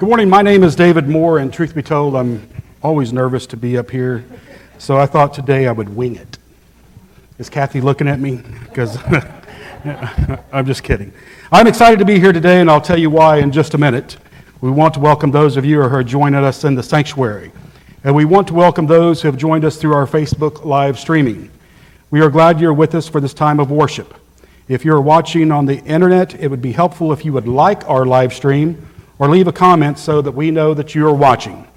Good morning. My name is David Moore, and truth be told, I'm always nervous to be up here. So I thought today I would wing it. Is Kathy looking at me? Because I'm just kidding. I'm excited to be here today, and I'll tell you why in just a minute. We want to welcome those of you who are joining us in the sanctuary, and we want to welcome those who have joined us through our Facebook live streaming. We are glad you're with us for this time of worship. If you're watching on the internet, it would be helpful if you would like our live stream or leave a comment so that we know that you are watching.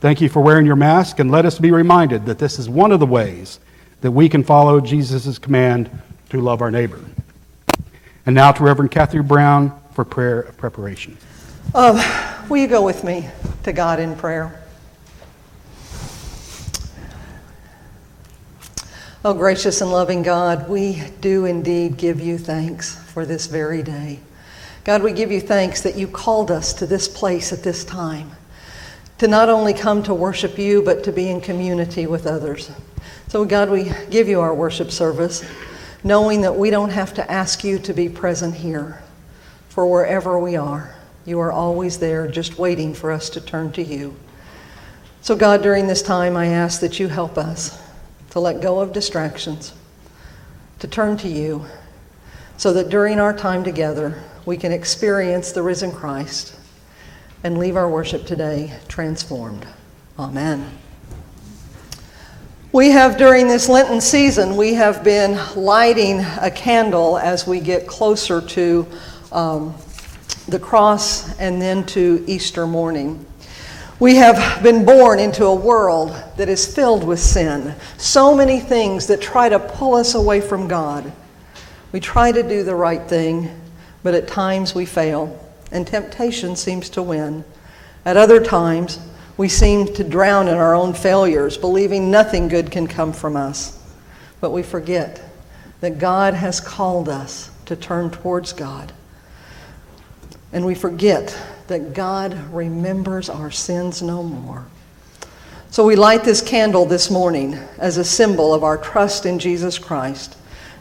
Thank you for wearing your mask, and let us be reminded that this is one of the ways that we can follow Jesus' command to love our neighbor. And now to Reverend Kathy Brown for prayer of preparation. Um, will you go with me to God in prayer? Oh, gracious and loving God, we do indeed give you thanks for this very day. God, we give you thanks that you called us to this place at this time to not only come to worship you, but to be in community with others. So, God, we give you our worship service, knowing that we don't have to ask you to be present here, for wherever we are, you are always there just waiting for us to turn to you. So, God, during this time, I ask that you help us to let go of distractions, to turn to you, so that during our time together, we can experience the risen Christ and leave our worship today transformed. Amen. We have, during this Lenten season, we have been lighting a candle as we get closer to um, the cross and then to Easter morning. We have been born into a world that is filled with sin, so many things that try to pull us away from God. We try to do the right thing, but at times we fail, and temptation seems to win. At other times, we seem to drown in our own failures, believing nothing good can come from us. But we forget that God has called us to turn towards God. And we forget that God remembers our sins no more. So we light this candle this morning as a symbol of our trust in Jesus Christ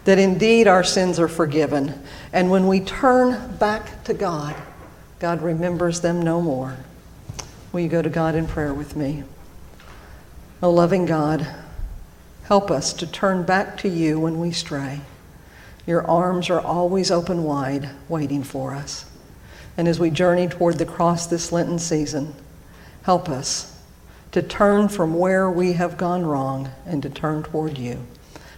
that indeed our sins are forgiven. And when we turn back to God, God remembers them no more. Will you go to God in prayer with me? O loving God, help us to turn back to you when we stray. Your arms are always open wide, waiting for us. And as we journey toward the cross this Lenten season, help us to turn from where we have gone wrong and to turn toward you.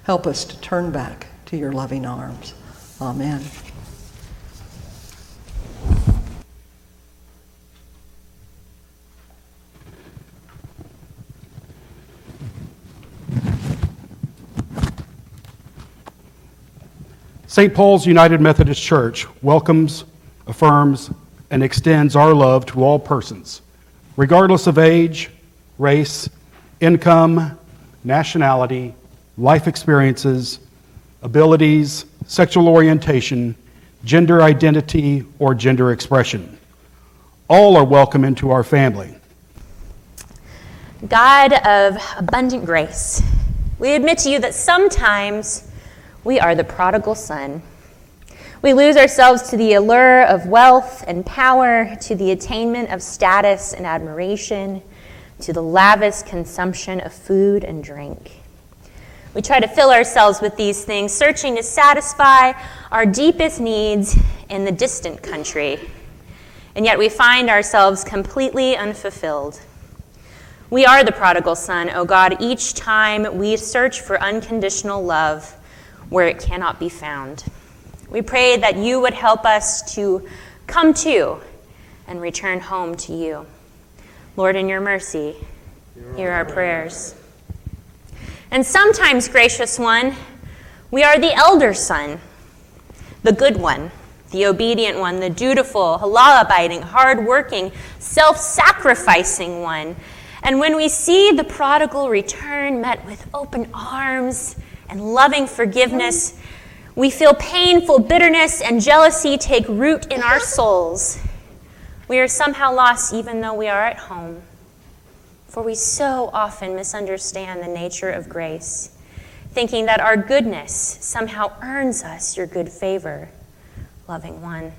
Help us to turn back to your loving arms. Amen. St. Paul's United Methodist Church welcomes, affirms, and extends our love to all persons, regardless of age, race, income, nationality, life experiences, abilities, sexual orientation, gender identity, or gender expression. All are welcome into our family. God of abundant grace, we admit to you that sometimes we are the prodigal son. We lose ourselves to the allure of wealth and power, to the attainment of status and admiration, to the lavish consumption of food and drink. We try to fill ourselves with these things, searching to satisfy our deepest needs in the distant country. And yet we find ourselves completely unfulfilled. We are the prodigal son, O oh God, each time we search for unconditional love where it cannot be found. We pray that you would help us to come to and return home to you. Lord, in your mercy, hear our prayers. And sometimes, gracious one, we are the elder son, the good one, the obedient one, the dutiful, halal abiding, hard working, self sacrificing one. And when we see the prodigal return met with open arms and loving forgiveness, we feel painful bitterness and jealousy take root in our souls. We are somehow lost even though we are at home for we so often misunderstand the nature of grace, thinking that our goodness somehow earns us your good favor, loving one.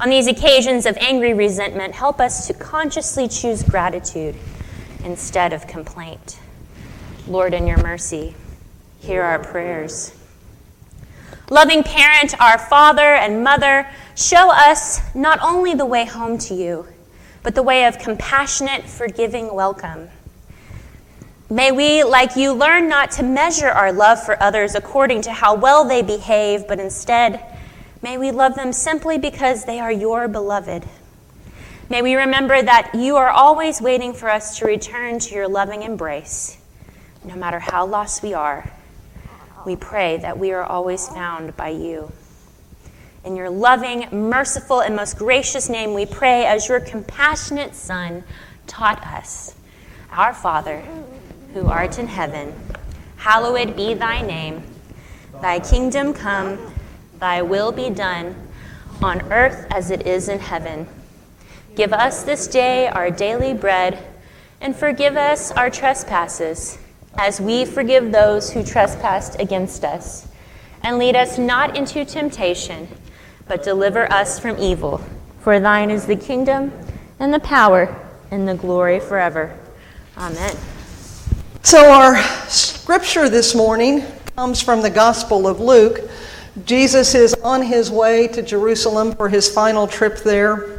On these occasions of angry resentment, help us to consciously choose gratitude instead of complaint. Lord, in your mercy, hear our prayers. Loving parent, our father and mother, show us not only the way home to you, but the way of compassionate, forgiving welcome. May we, like you, learn not to measure our love for others according to how well they behave, but instead, may we love them simply because they are your beloved. May we remember that you are always waiting for us to return to your loving embrace, no matter how lost we are. We pray that we are always found by you. In your loving, merciful, and most gracious name, we pray as your compassionate Son taught us. Our Father, who art in heaven, hallowed be thy name. Thy kingdom come, thy will be done, on earth as it is in heaven. Give us this day our daily bread, and forgive us our trespasses, as we forgive those who trespass against us. And lead us not into temptation, but deliver us from evil. For thine is the kingdom, and the power, and the glory forever. Amen. So, our scripture this morning comes from the Gospel of Luke. Jesus is on his way to Jerusalem for his final trip there.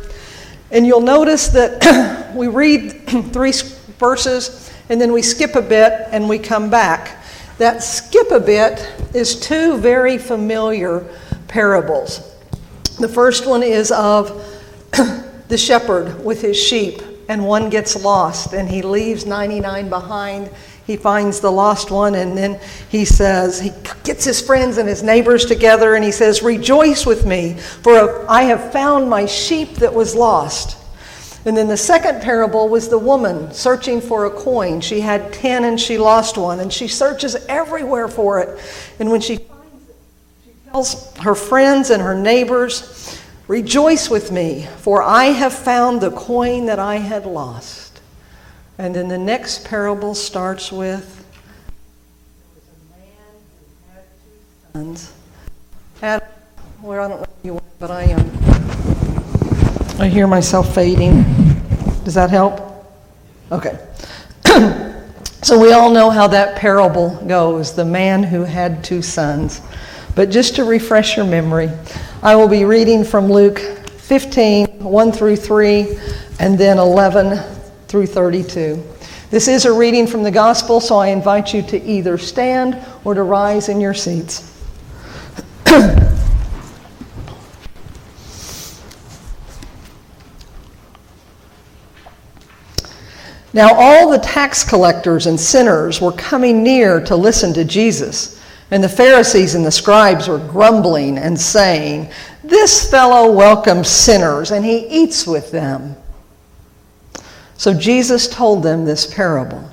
And you'll notice that we read three verses and then we skip a bit and we come back. That skip a bit is two very familiar parables. The first one is of the shepherd with his sheep, and one gets lost, and he leaves 99 behind he finds the lost one and then he says, he gets his friends and his neighbors together and he says, Rejoice with me, for I have found my sheep that was lost. And then the second parable was the woman searching for a coin. She had 10 and she lost one, and she searches everywhere for it. And when she tells her friends and her neighbors, Rejoice with me, for I have found the coin that I had lost. And then the next parable starts with a man who had two sons. Had, well, I don't know you want, but I am. I hear myself fading. Does that help? Okay. so we all know how that parable goes the man who had two sons. But just to refresh your memory, I will be reading from Luke 15, 1 through 3, and then 11 through 32. This is a reading from the gospel, so I invite you to either stand or to rise in your seats. now, all the tax collectors and sinners were coming near to listen to Jesus. And the Pharisees and the scribes were grumbling and saying, This fellow welcomes sinners and he eats with them. So Jesus told them this parable.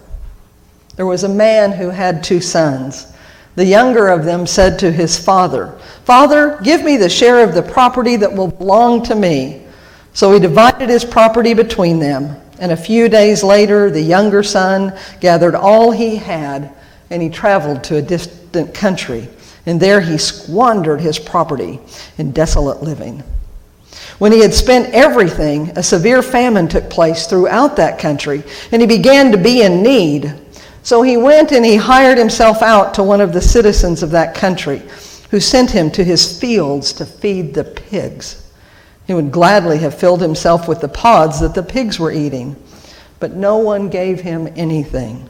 There was a man who had two sons. The younger of them said to his father, Father, give me the share of the property that will belong to me. So he divided his property between them. And a few days later, the younger son gathered all he had and he traveled to a distant country. And there he squandered his property in desolate living. When he had spent everything, a severe famine took place throughout that country, and he began to be in need. So he went and he hired himself out to one of the citizens of that country, who sent him to his fields to feed the pigs. He would gladly have filled himself with the pods that the pigs were eating, but no one gave him anything.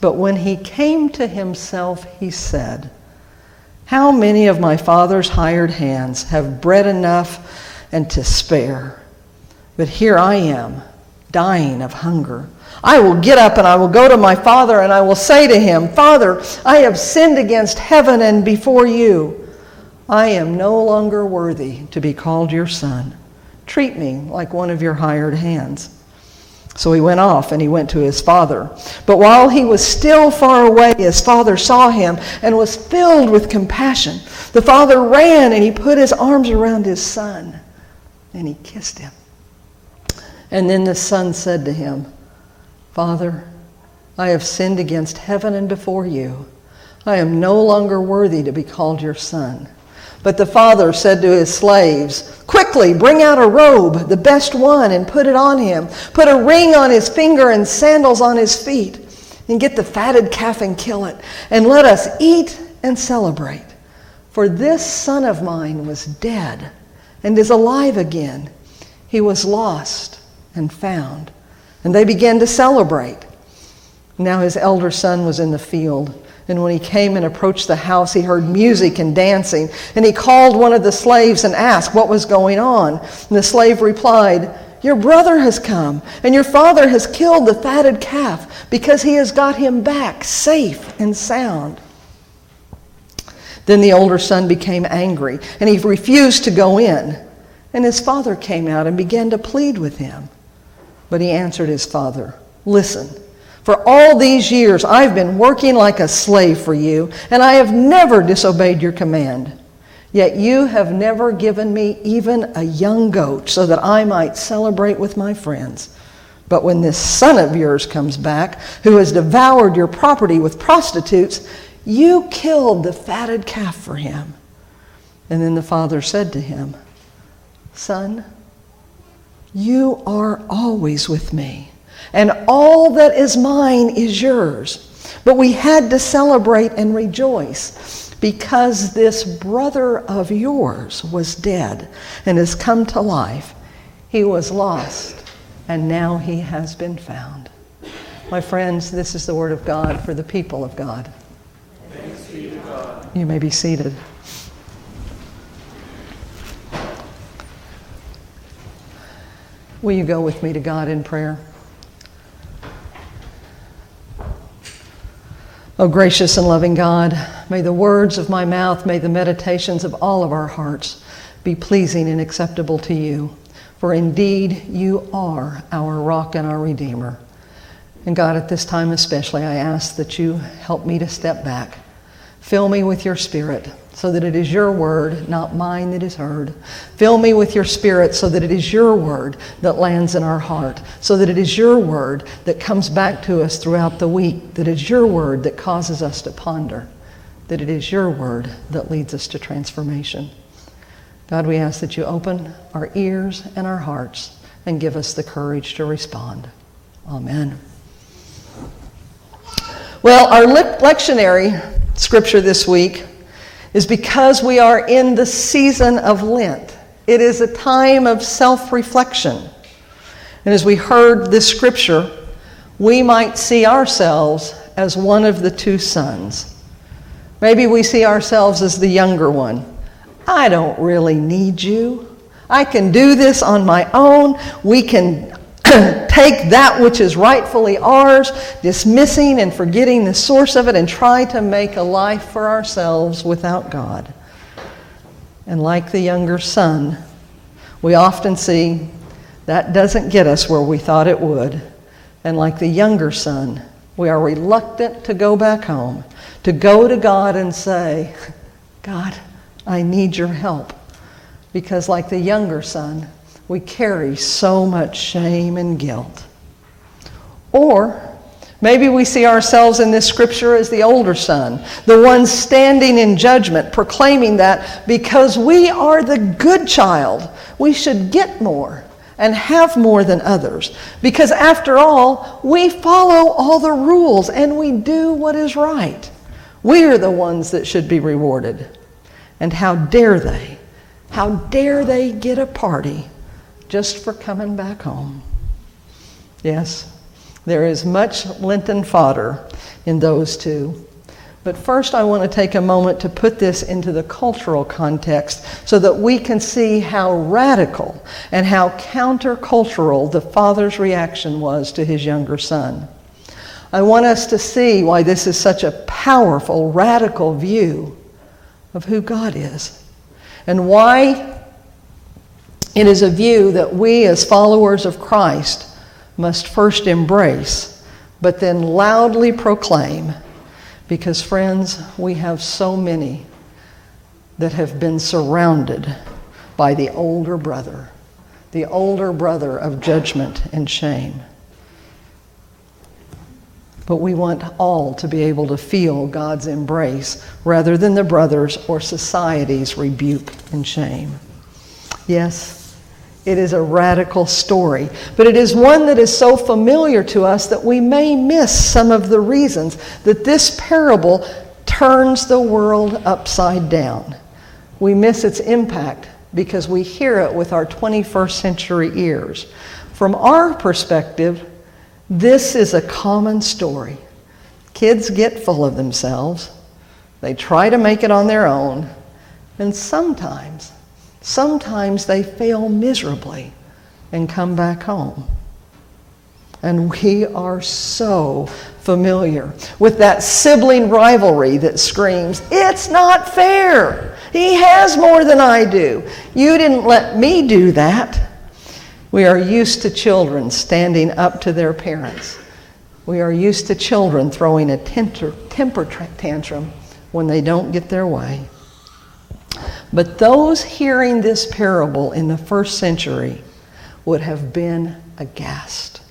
But when he came to himself, he said, How many of my father's hired hands have bread enough? and to spare. But here I am, dying of hunger. I will get up and I will go to my father and I will say to him, Father, I have sinned against heaven and before you. I am no longer worthy to be called your son. Treat me like one of your hired hands. So he went off and he went to his father. But while he was still far away, his father saw him and was filled with compassion. The father ran and he put his arms around his son and he kissed him. And then the son said to him, Father, I have sinned against heaven and before you. I am no longer worthy to be called your son. But the father said to his slaves, Quickly, bring out a robe, the best one, and put it on him. Put a ring on his finger and sandals on his feet. And get the fatted calf and kill it. And let us eat and celebrate. For this son of mine was dead and is alive again. He was lost and found. And they began to celebrate. Now his elder son was in the field. And when he came and approached the house, he heard music and dancing. And he called one of the slaves and asked what was going on. And the slave replied, Your brother has come, and your father has killed the fatted calf because he has got him back safe and sound. Then the older son became angry, and he refused to go in. And his father came out and began to plead with him. But he answered his father, Listen, for all these years I've been working like a slave for you, and I have never disobeyed your command. Yet you have never given me even a young goat so that I might celebrate with my friends. But when this son of yours comes back, who has devoured your property with prostitutes, you killed the fatted calf for him. And then the father said to him, Son, you are always with me and all that is mine is yours. But we had to celebrate and rejoice because this brother of yours was dead and has come to life. He was lost and now he has been found. My friends, this is the word of God for the people of God. God. You may be seated. Will you go with me to God in prayer? O gracious and loving God, may the words of my mouth, may the meditations of all of our hearts be pleasing and acceptable to you. For indeed, you are our rock and our redeemer. And God, at this time especially, I ask that you help me to step back. Fill me with your spirit so that it is your word, not mine, that is heard. Fill me with your spirit so that it is your word that lands in our heart, so that it is your word that comes back to us throughout the week, that it's your word that causes us to ponder, that it is your word that leads us to transformation. God, we ask that you open our ears and our hearts and give us the courage to respond. Amen. Well, our lectionary scripture this week is because we are in the season of Lent. It is a time of self reflection. And as we heard this scripture, we might see ourselves as one of the two sons. Maybe we see ourselves as the younger one. I don't really need you. I can do this on my own. We can take that which is rightfully ours, dismissing and forgetting the source of it, and try to make a life for ourselves without God. And like the younger son, we often see that doesn't get us where we thought it would. And like the younger son, we are reluctant to go back home, to go to God and say, God, I need your help. Because, like the younger son, we carry so much shame and guilt. Or maybe we see ourselves in this scripture as the older son, the one standing in judgment, proclaiming that because we are the good child, we should get more and have more than others. Because after all, we follow all the rules and we do what is right. We are the ones that should be rewarded. And how dare they? How dare they get a party just for coming back home. Yes, there is much Lenten fodder in those two. But first, I want to take a moment to put this into the cultural context so that we can see how radical and how countercultural the father's reaction was to his younger son. I want us to see why this is such a powerful, radical view of who God is and why it is a view that we, as followers of Christ, must first embrace, but then loudly proclaim. Because, friends, we have so many that have been surrounded by the older brother, the older brother of judgment and shame. but we want all to be able to feel God's embrace rather than the brothers or society's rebuke and shame. Yes, it is a radical story, but it is one that is so familiar to us that we may miss some of the reasons that this parable turns the world upside down. We miss its impact because we hear it with our 21st century ears. From our perspective, this is a common story. Kids get full of themselves, they try to make it on their own, and sometimes, sometimes they fail miserably and come back home. And we are so familiar with that sibling rivalry that screams, It's not fair! He has more than I do. You didn't let me do that. We are used to children standing up to their parents. We are used to children throwing a temper, tantrum when they don't get their way. But those hearing this parable in the first century would have been aghast.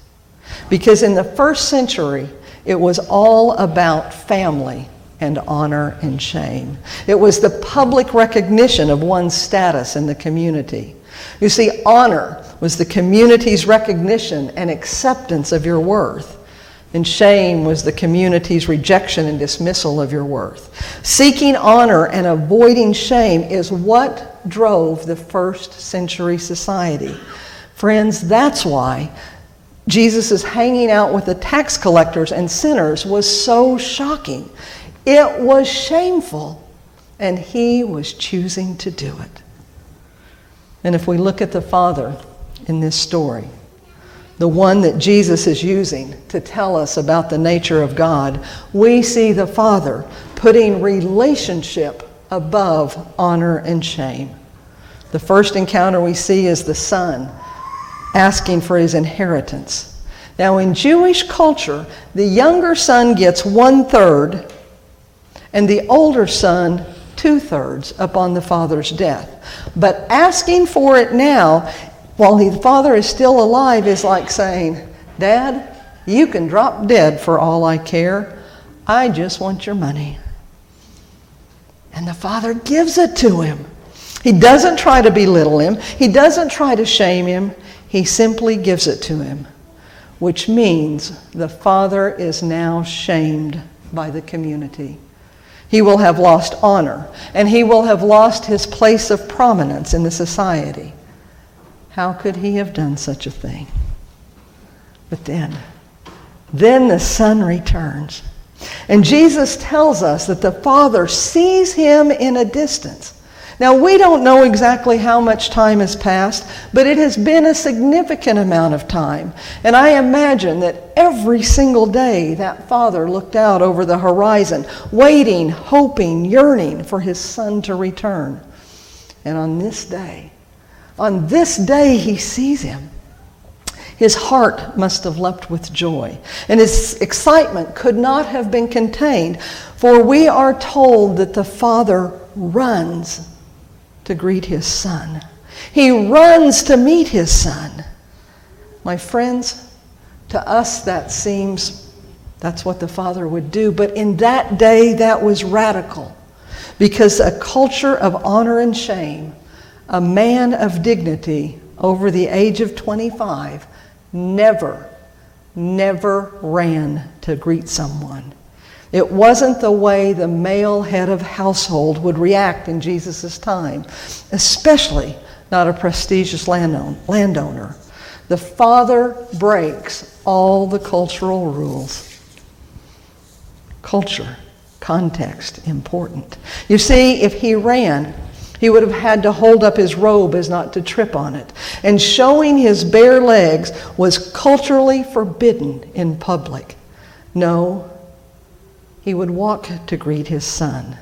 Because in the first century, it was all about family and honor and shame. It was the public recognition of one's status in the community. You see, honor was the community's recognition and acceptance of your worth. And shame was the community's rejection and dismissal of your worth. Seeking honor and avoiding shame is what drove the first century society. Friends, that's why Jesus' hanging out with the tax collectors and sinners was so shocking. It was shameful, and he was choosing to do it. And if we look at the Father in this story, the one that Jesus is using to tell us about the nature of God, we see the Father putting relationship above honor and shame. The first encounter we see is the Son asking for his inheritance. Now, in Jewish culture, the younger son gets one third, and the older son two thirds upon the father's death. But asking for it now, while the father is still alive, is like saying, Dad, you can drop dead for all I care. I just want your money. And the father gives it to him. He doesn't try to belittle him, he doesn't try to shame him. He simply gives it to him, which means the father is now shamed by the community. He will have lost honor, and he will have lost his place of prominence in the society. How could he have done such a thing? But then, then the son returns. And Jesus tells us that the Father sees him in a distance. Now, we don't know exactly how much time has passed, but it has been a significant amount of time. And I imagine that every single day that father looked out over the horizon, waiting, hoping, yearning for his son to return. And on this day, on this day, he sees him. His heart must have leapt with joy, and his excitement could not have been contained, for we are told that the father runs to greet his son. He runs to meet his son. My friends, to us that seems that's what the father would do, but in that day that was radical because a culture of honor and shame, a man of dignity over the age of 25 never, never ran to greet someone. It wasn't the way the male head of household would react in Jesus' time, especially not a prestigious landowner. The father breaks all the cultural rules. Culture, context, important. You see, if he ran, he would have had to hold up his robe as not to trip on it. And showing his bare legs was culturally forbidden in public. No, he would walk to greet his son,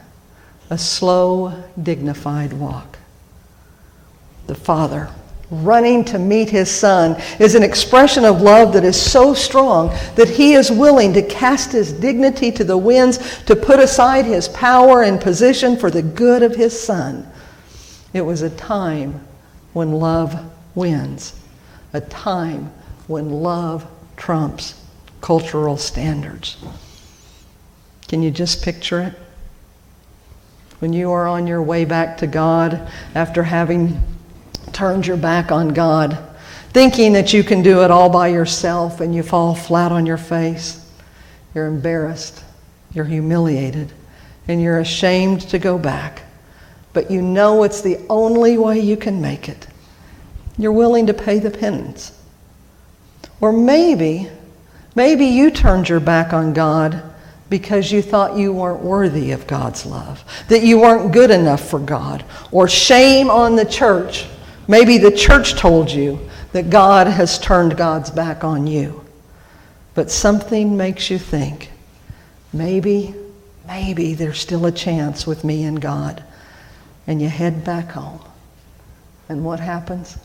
a slow, dignified walk. The father running to meet his son is an expression of love that is so strong that he is willing to cast his dignity to the winds to put aside his power and position for the good of his son. It was a time when love wins, a time when love trumps cultural standards. Can you just picture it? When you are on your way back to God after having turned your back on God, thinking that you can do it all by yourself and you fall flat on your face, you're embarrassed, you're humiliated, and you're ashamed to go back. But you know it's the only way you can make it. You're willing to pay the penance. Or maybe, maybe you turned your back on God because you thought you weren't worthy of God's love, that you weren't good enough for God, or shame on the church. Maybe the church told you that God has turned God's back on you. But something makes you think, maybe, maybe there's still a chance with me and God. And you head back home. And what happens?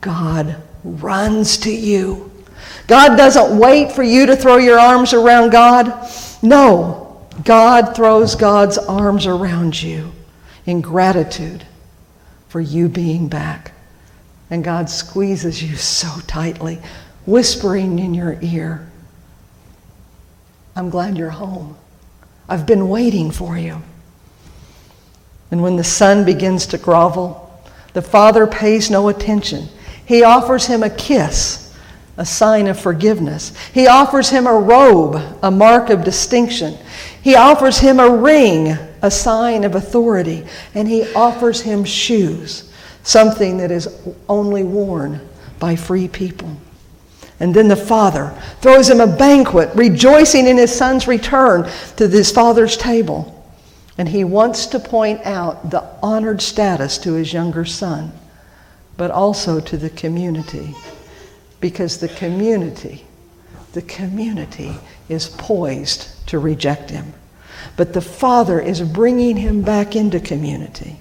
God runs to you. God doesn't wait for you to throw your arms around God. No, God throws God's arms around you in gratitude for you being back. And God squeezes you so tightly, whispering in your ear, I'm glad you're home. I've been waiting for you. And when the son begins to grovel, the father pays no attention. He offers him a kiss, a sign of forgiveness. He offers him a robe, a mark of distinction. He offers him a ring, a sign of authority. And he offers him shoes, something that is only worn by free people. And then the father throws him a banquet, rejoicing in his son's return to his father's table. And he wants to point out the honored status to his younger son but also to the community. Because the community, the community is poised to reject him. But the Father is bringing him back into community.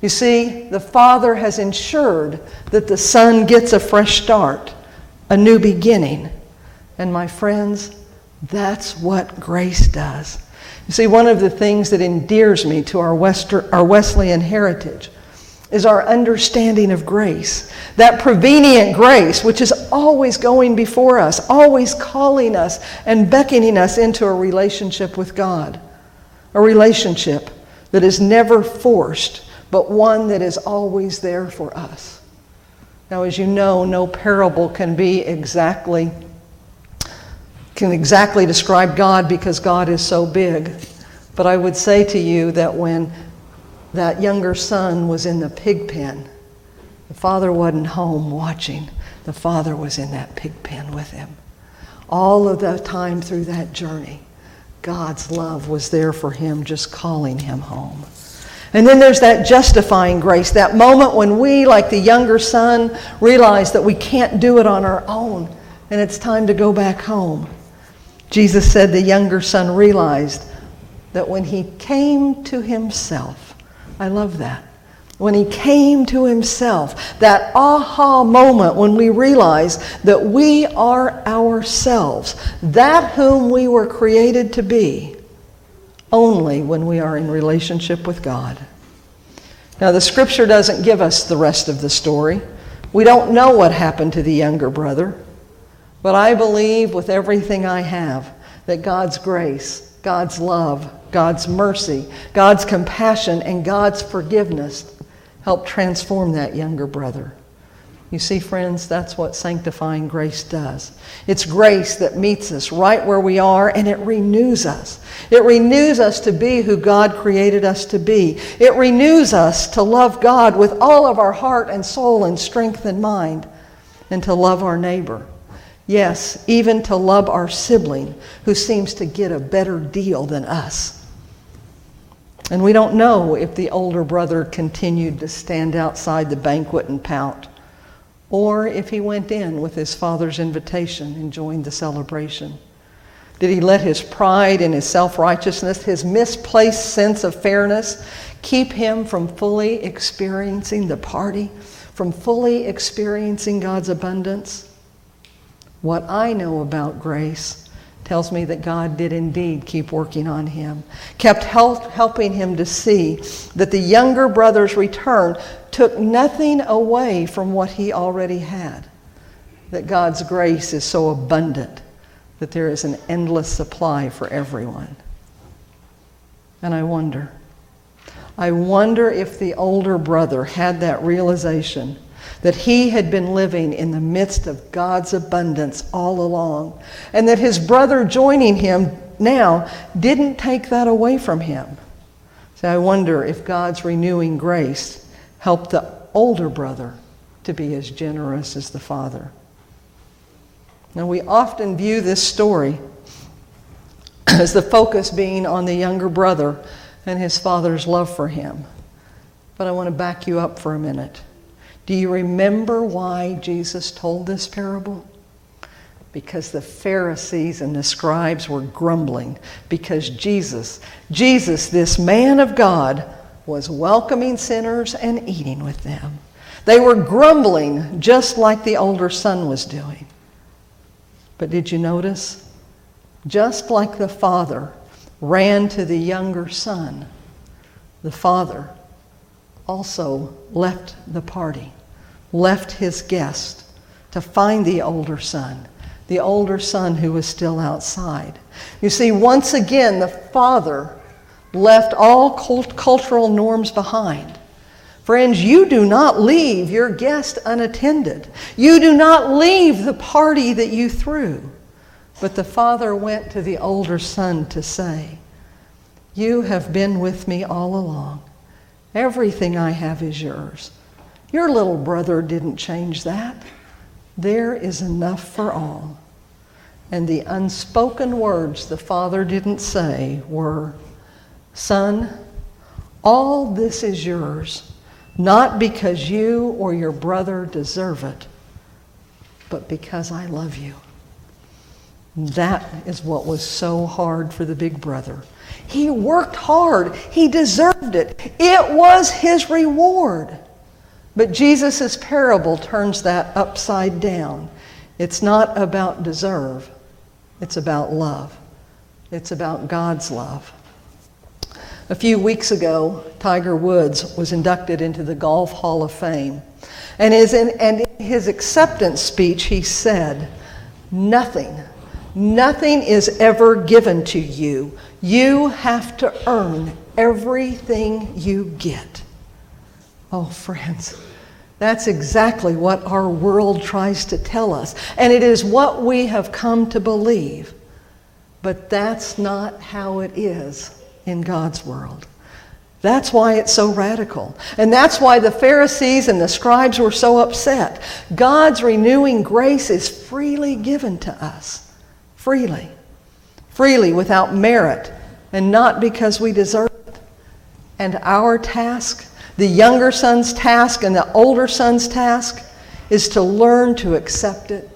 You see, the Father has ensured that the Son gets a fresh start, a new beginning. And my friends, that's what grace does. You see, one of the things that endears me to our, Wester, our Wesleyan heritage is our understanding of grace. That prevenient grace, which is always going before us, always calling us and beckoning us into a relationship with God. A relationship that is never forced, but one that is always there for us. Now, as you know, no parable can be exactly can exactly describe God because God is so big. But I would say to you that when that younger son was in the pig pen. The father wasn't home watching, the father was in that pig pen with him. All of the time through that journey, God's love was there for him, just calling him home. And then there's that justifying grace, that moment when we, like the younger son, realize that we can't do it on our own and it's time to go back home. Jesus said the younger son realized that when he came to himself, I love that. When he came to himself, that aha moment when we realize that we are ourselves, that whom we were created to be, only when we are in relationship with God. Now, the scripture doesn't give us the rest of the story. We don't know what happened to the younger brother. But I believe with everything I have that God's grace, God's love, God's mercy, God's compassion, and God's forgiveness help transform that younger brother. You see, friends, that's what sanctifying grace does. It's grace that meets us right where we are and it renews us. It renews us to be who God created us to be. It renews us to love God with all of our heart and soul and strength and mind and to love our neighbor. Yes, even to love our sibling who seems to get a better deal than us. And we don't know if the older brother continued to stand outside the banquet and pout, or if he went in with his father's invitation and joined the celebration. Did he let his pride and his self righteousness, his misplaced sense of fairness, keep him from fully experiencing the party, from fully experiencing God's abundance? What I know about grace tells me that God did indeed keep working on him, kept help, helping him to see that the younger brother's return took nothing away from what he already had. that God's grace is so abundant that there is an endless supply for everyone. And I wonder, I wonder if the older brother had that realization that he had been living in the midst of God's abundance all along, and that his brother joining him now didn't take that away from him. So I wonder if God's renewing grace helped the older brother to be as generous as the father. Now, we often view this story as the focus being on the younger brother and his father's love for him. But I want to back you up for a minute. Do you remember why Jesus told this parable? Because the Pharisees and the scribes were grumbling because Jesus, Jesus, this man of God, was welcoming sinners and eating with them. They were grumbling just like the older son was doing. But did you notice? Just like the father ran to the younger son, the father also left the party, left his guest to find the older son, the older son who was still outside. You see, once again, the father left all cult- cultural norms behind. Friends, you do not leave your guest unattended. You do not leave the party that you threw. But the father went to the older son to say, You have been with me all along. Everything I have is yours. Your little brother didn't change that. There is enough for all. And the unspoken words the father didn't say were, Son, all this is yours not because you or your brother deserve it, but because I love you. That is what was so hard for the big brother. He worked hard, he deserved it, it was his reward. But Jesus' parable turns that upside down. It's not about deserve, it's about love. It's about God's love. A few weeks ago, Tiger Woods was inducted into the Golf Hall of Fame. And, his, and in his acceptance speech, he said, Nothing, nothing is ever given to you. You have to earn everything you get. Oh, friends, that's exactly what our world tries to tell us. And it is what we have come to believe. But that's not how it is in God's world. That's why it's so radical. And that's why the Pharisees and the scribes were so upset. God's renewing grace is freely given to us. Freely. Freely, without merit, and not because we deserve it. And our task, the younger son's task and the older son's task, is to learn to accept it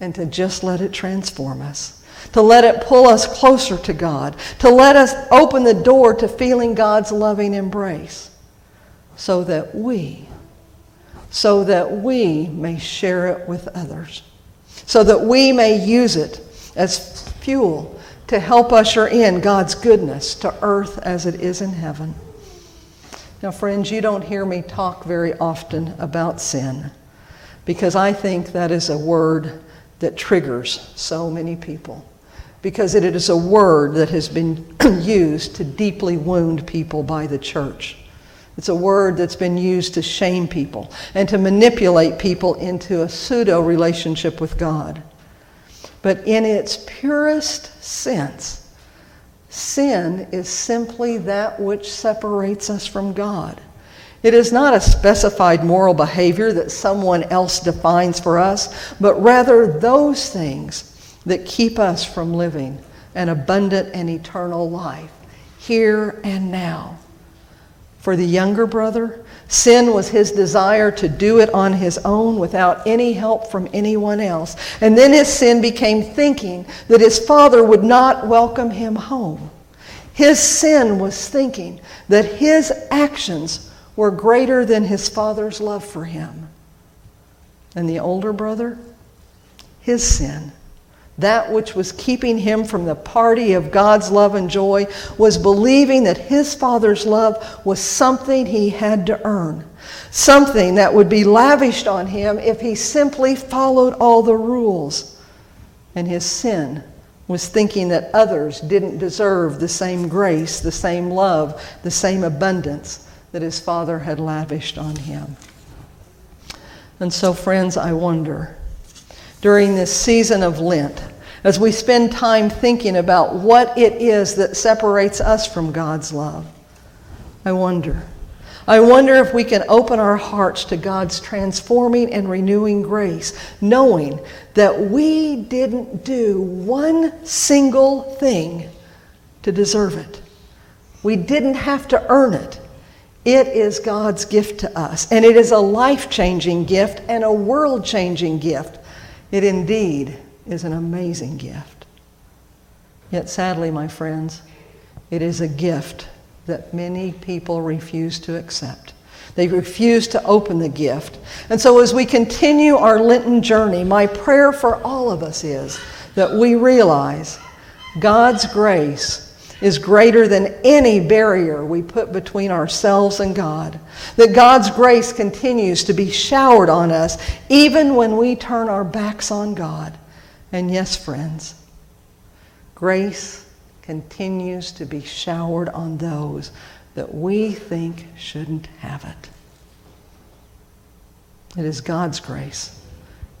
and to just let it transform us. To let it pull us closer to God, to let us open the door to feeling God's loving embrace, so that we, so that we may share it with others, so that we may use it as fuel to help usher in God's goodness to earth as it is in heaven. Now, friends, you don't hear me talk very often about sin because I think that is a word that triggers so many people because it is a word that has been used to deeply wound people by the church. It's a word that's been used to shame people and to manipulate people into a pseudo relationship with God. But in its purest sense, sin is simply that which separates us from God. It is not a specified moral behavior that someone else defines for us, but rather those things that keep us from living an abundant and eternal life here and now. For the younger brother, sin was his desire to do it on his own without any help from anyone else. And then his sin became thinking that his father would not welcome him home. His sin was thinking that his actions were greater than his father's love for him. And the older brother, his sin That which was keeping him from the party of God's love and joy was believing that his Father's love was something he had to earn, something that would be lavished on him if he simply followed all the rules. And his sin was thinking that others didn't deserve the same grace, the same love, the same abundance that his Father had lavished on him. And so, friends, I wonder during this season of Lent, as we spend time thinking about what it is that separates us from God's love, I wonder. I wonder if we can open our hearts to God's transforming and renewing grace, knowing that we didn't do one single thing to deserve it. We didn't have to earn it. It is God's gift to us, and it is a life changing gift and a world changing gift. It indeed is an amazing gift. Yet, sadly, my friends, it is a gift that many people refuse to accept. They refuse to open the gift. And so, as we continue our Lenten journey, my prayer for all of us is that we realize God's grace is greater than any barrier we put between ourselves and God. That God's grace continues to be showered on us even when we turn our backs on God. And yes, friends, grace continues to be showered on those that we think shouldn't have it. It is God's grace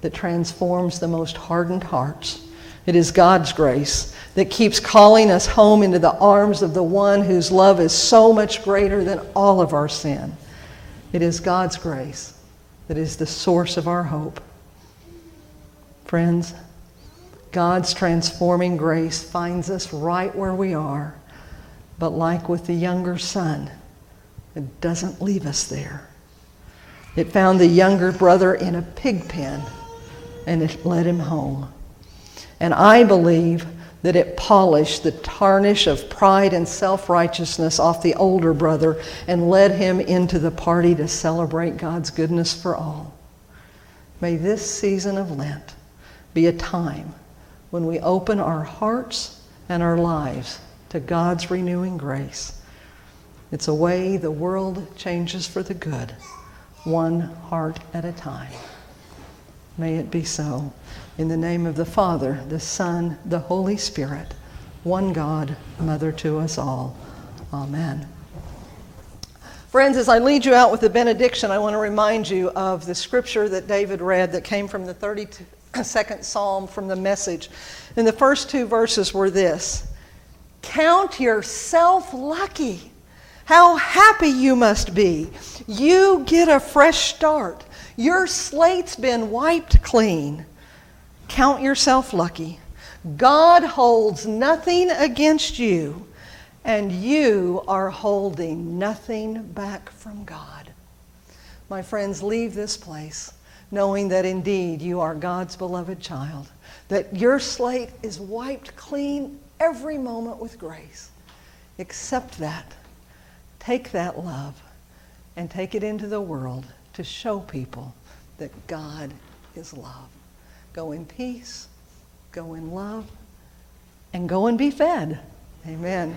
that transforms the most hardened hearts. It is God's grace that keeps calling us home into the arms of the one whose love is so much greater than all of our sin. It is God's grace that is the source of our hope. Friends, God's transforming grace finds us right where we are, but like with the younger son, it doesn't leave us there. It found the younger brother in a pig pen and it led him home. And I believe that it polished the tarnish of pride and self righteousness off the older brother and led him into the party to celebrate God's goodness for all. May this season of Lent be a time when we open our hearts and our lives to God's renewing grace. It's a way the world changes for the good, one heart at a time. May it be so. In the name of the Father, the Son, the Holy Spirit, one God, Mother to us all. Amen. Friends, as I lead you out with the benediction, I want to remind you of the scripture that David read that came from the 32nd Psalm from the message. And the first two verses were this Count yourself lucky. How happy you must be. You get a fresh start. Your slate's been wiped clean. Count yourself lucky. God holds nothing against you, and you are holding nothing back from God. My friends, leave this place knowing that indeed you are God's beloved child, that your slate is wiped clean every moment with grace. Accept that. Take that love and take it into the world to show people that God is love. Go in peace, go in love, and go and be fed. Amen.